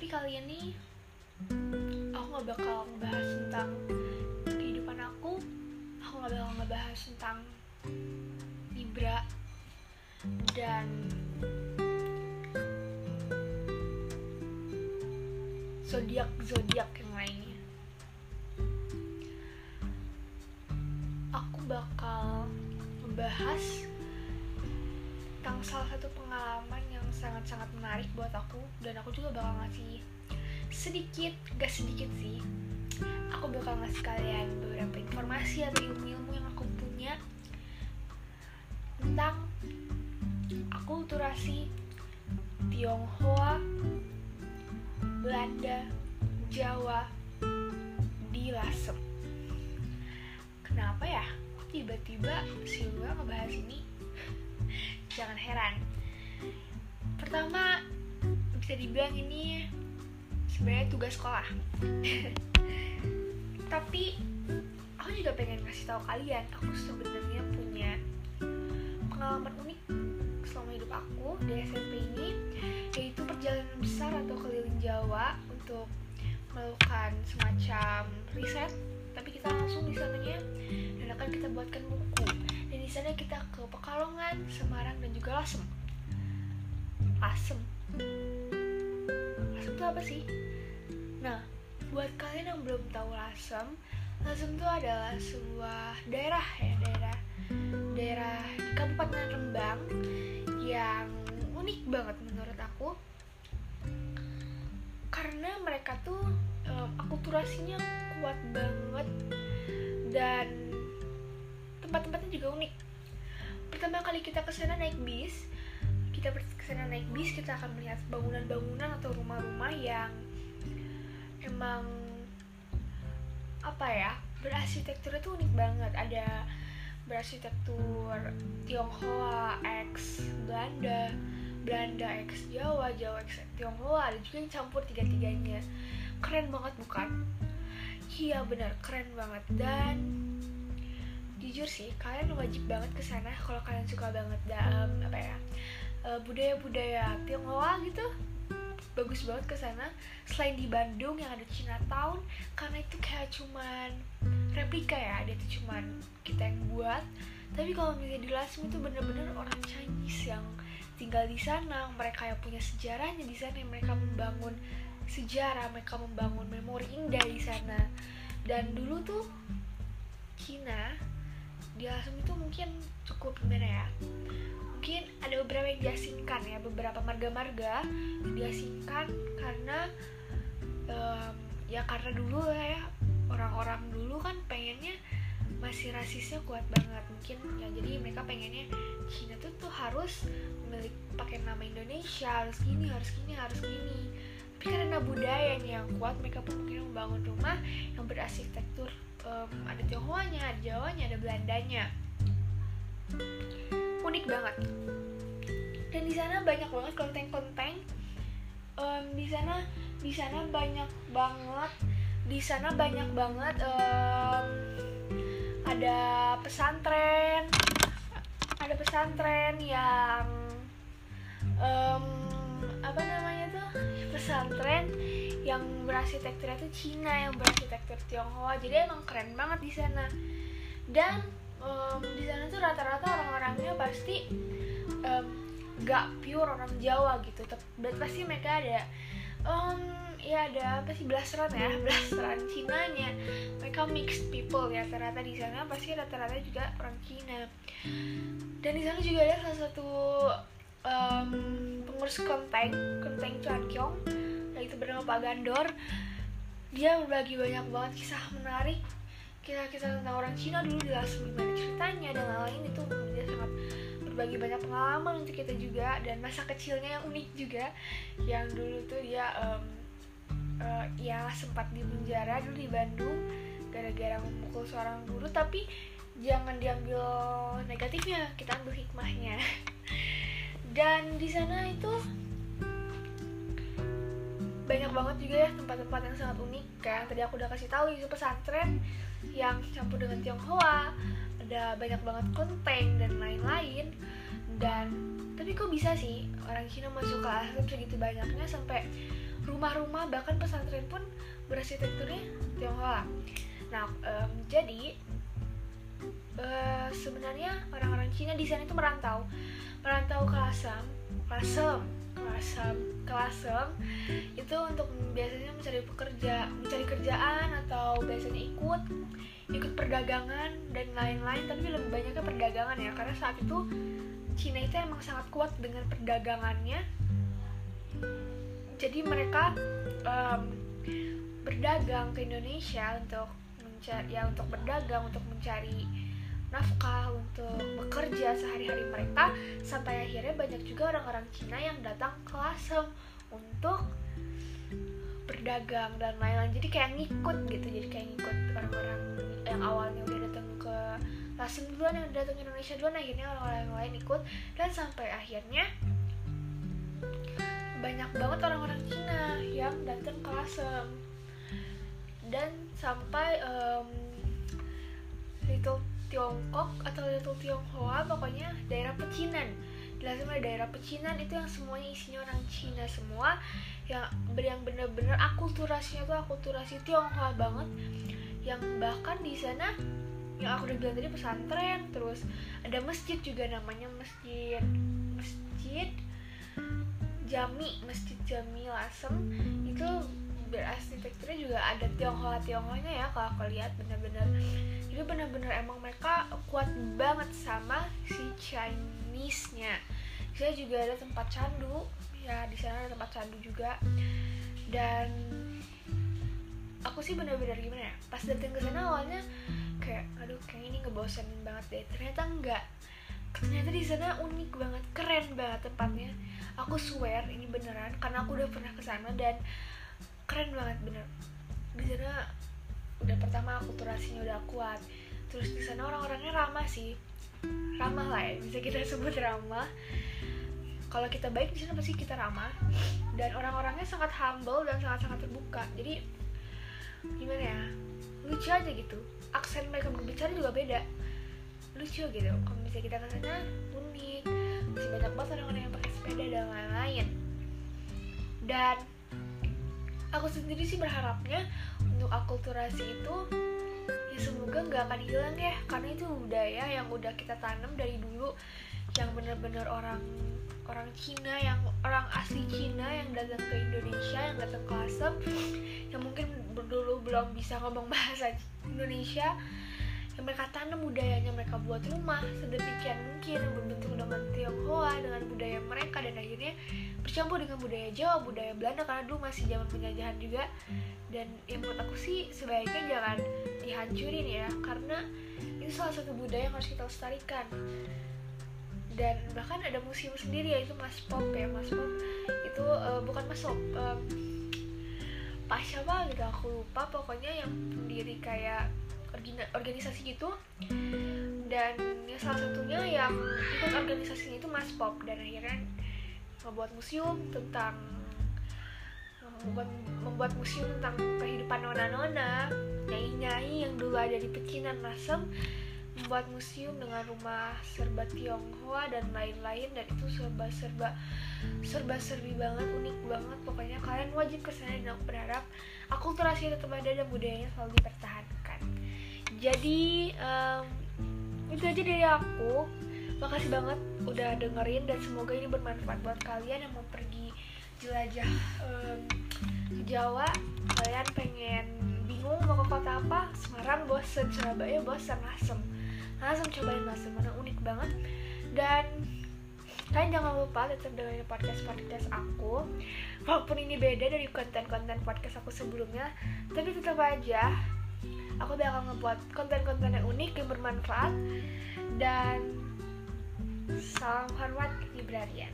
Tapi kali ini Aku gak bakal ngebahas tentang kehidupan aku. Aku gak bakal ngebahas tentang Libra Dan Zodiak-zodiak yang lainnya. Aku bakal ngebahas tentang salah satu pengalaman sangat-sangat menarik buat aku dan aku juga bakal ngasih sedikit, gak sedikit sih aku bakal ngasih kalian beberapa informasi atau ilmu-ilmu yang aku punya tentang akulturasi Tionghoa, Belanda, Jawa di Lasem. Kenapa ya? Tiba-tiba si gue ngebahas ini pertama bisa dibilang ini sebenarnya tugas sekolah tapi aku juga pengen kasih tahu kalian aku sebenarnya punya pengalaman unik selama hidup aku di SMP ini yaitu perjalanan besar atau keliling Jawa untuk melakukan semacam riset tapi kita langsung di sananya dan akan kita buatkan buku dan di sana kita ke Pekalongan, Semarang dan juga Lasem. Lasem. Lasem itu apa sih? Nah, buat kalian yang belum tahu Lasem, Lasem itu adalah sebuah daerah ya, daerah daerah di Kabupaten Rembang yang unik banget menurut aku karena mereka tuh um, akulturasinya kuat banget dan tempat-tempatnya juga unik pertama kali kita ke sana naik bis kita ke sana naik bis kita akan melihat bangunan-bangunan atau rumah-rumah yang emang apa ya berarsitektur itu unik banget. Ada berarsitektur Tionghoa X Belanda Belanda X Jawa Jawa X Tionghoa ada juga yang campur tiga-tiganya. Keren banget bukan? Iya benar keren banget. Dan jujur sih kalian wajib banget ke sana kalau kalian suka banget dalam apa ya budaya-budaya Tionghoa gitu. Bagus banget ke sana. Selain di Bandung yang ada Chinatown karena itu kayak cuman replika ya. Dia tuh cuman kita yang buat. Tapi kalau misalnya di Lasem itu bener-bener orang Chinese yang tinggal di sana. Mereka yang punya sejarahnya di sana. Mereka membangun sejarah mereka membangun memori indah di sana. Dan dulu tuh Cina di Lasem itu mungkin cukup gimana ya mungkin ada beberapa yang diasingkan ya beberapa marga-marga diasingkan karena um, ya karena dulu ya orang-orang dulu kan pengennya masih rasisnya kuat banget mungkin ya jadi mereka pengennya Cina tuh tuh harus memiliki pakai nama Indonesia harus gini harus gini harus gini. Tapi karena budayanya yang kuat mereka pun mungkin membangun rumah yang berarsitektur um, ada Tionghoanya ada Jawanya ada Belandanya unik banget. Dan di sana banyak banget kelenteng-kelenteng. Um, di sana di sana banyak banget di sana banyak banget um, ada pesantren ada pesantren yang um, apa namanya tuh? Pesantren yang berarsitektur itu Cina yang berarsitektur Tionghoa. Jadi emang keren banget di sana. Dan um, di sana tuh rata-rata orang-orangnya pasti um, gak pure orang Jawa gitu. Tapi pasti mereka ada um, ya ada apa sih blasteran ya blasteran Cinanya. Mereka mixed people ya rata-rata di sana pasti rata-rata juga orang Cina. Dan di sana juga ada salah satu um, pengurus kelenteng kelenteng Cuankyong yaitu bernama Pak Gandor. Dia berbagi banyak banget kisah menarik kisah-kisah tentang orang Cina dulu Lasem gimana ceritanya dan lain-lain itu dia sangat berbagi banyak pengalaman untuk kita juga dan masa kecilnya yang unik juga yang dulu tuh dia um, uh, ya sempat di penjara dulu di Bandung gara-gara memukul seorang guru tapi jangan diambil negatifnya kita ambil hikmahnya. Dan di sana itu banyak banget juga ya tempat-tempat yang sangat unik kan tadi aku udah kasih tahu itu pesantren yang campur dengan Tionghoa ada banyak banget kelenteng dan lain-lain. Dan tapi kok bisa sih orang Cina masuk ke asam segitu banyaknya sampai rumah-rumah bahkan pesantren pun berarsitekturnya Tionghoa. Nah um, jadi uh, sebenarnya orang-orang Cina di sana itu merantau. Merantau ke Asam Asam ke Asam ke Asam itu untuk biasanya mencari pekerja mencari kerjaan atau biasanya ikut ikut perdagangan dan lain-lain tapi lebih banyaknya perdagangan ya karena saat itu Cina itu emang sangat kuat dengan perdagangannya. Jadi mereka um, berdagang ke Indonesia untuk mencari ya untuk berdagang untuk mencari nafkah untuk bekerja sehari-hari mereka sampai akhirnya banyak juga orang-orang Cina yang datang ke Lasem untuk berdagang dan lain-lain. Jadi kayak ngikut gitu jadi kayak ngikut orang-orang yang awalnya udah datang ke Lasem duluan yang datang ke Indonesia duluan akhirnya orang-orang yang lain ikut. Dan sampai akhirnya banyak banget orang-orang Cina yang datang ke Lasem. Dan sampai um, Little Tiongkok atau Little Tionghoa pokoknya daerah pecinan. Jelasnya ada daerah pecinan itu yang semuanya isinya orang Cina semua yang yang bener-bener akulturasinya tuh akulturasi Tionghoa banget. Yang bahkan di sana yang aku udah bilang tadi pesantren terus ada masjid juga namanya masjid masjid Jami masjid Jami Lasem. Itu berarsitekturnya juga ada Tionghoa Tionghoanya ya kalau aku lihat bener-bener jadi bener-bener emang mereka kuat banget sama si Chinese-nya. Saya juga ada tempat candu. Ya di sana ada tempat candu juga. Dan aku sih bener-bener gimana ya pas datang ke sana awalnya kayak aduh kayak ini ngebosenin banget deh. Ternyata enggak. Ternyata di sana unik banget keren banget tempatnya. Aku swear ini beneran karena aku udah pernah ke sana dan keren banget bener. Di sana udah pertama akulturasinya udah kuat. Terus di sana orang-orangnya ramah sih. Ramah lah ya bisa kita sebut ramah. Kalau kita baik di sana pasti kita ramah. Dan orang-orangnya sangat humble dan sangat-sangat terbuka. Jadi gimana ya lucu aja gitu. Aksen mereka berbicara juga beda. Lucu gitu. Kalau misalnya kita ke sana unik. Masih banyak banget orang-orang yang pakai sepeda dan lain-lain. Dan aku sendiri sih berharapnya untuk akulturasi itu ya semoga nggak akan hilang ya. Karena itu budaya yang udah kita tanam dari dulu yang bener-bener orang orang Cina yang orang asli Cina yang datang ke Indonesia yang datang ke Asep yang mungkin dulu belum bisa ngomong bahasa Indonesia mereka tanam budayanya mereka buat rumah sedemikian mungkin yang berbentuk dengan Tionghoa dengan budaya mereka dan akhirnya bercampur dengan budaya Jawa budaya Belanda karena dulu masih zaman penjajahan juga. Dan yang menurut aku sih sebaiknya jangan dihancurin ya karena itu salah satu budaya yang harus kita lestarikan. Dan bahkan ada museum sendiri yaitu Mas Pop ya Mas Pop itu uh, bukan Mas Pop um, Pak siapa gitu aku lupa. Pokoknya yang pendiri kayak organisasi gitu. Dan ya salah satunya yang ikut organisasinya itu Mas Pop. Dan akhirnya membuat museum tentang membuat, membuat museum tentang kehidupan nona-nona nyai-nyai yang dulu ada di pecinan Lasem membuat museum dengan rumah serba Tionghoa dan lain-lain dan itu serba-serba serba-serbi banget unik banget. Pokoknya kalian wajib ke sana dan aku berharap akulturasi tetap ada dan budayanya selalu dipertahankan. Jadi um, itu aja dari aku. Makasih banget udah dengerin dan semoga ini bermanfaat buat kalian yang mau pergi jelajah um, ke Jawa. Kalian pengen bingung mau ke kota apa? Semarang bosen. Surabaya bosen. Asem langsung cobain Asem karena unik banget. Dan kalian jangan lupa tetap dengerin podcast podcast aku. Walaupun ini beda dari konten-konten podcast aku sebelumnya tapi tetap aja aku bakal ngebuat konten-konten yang unik yang bermanfaat. Dan salam hormat librarian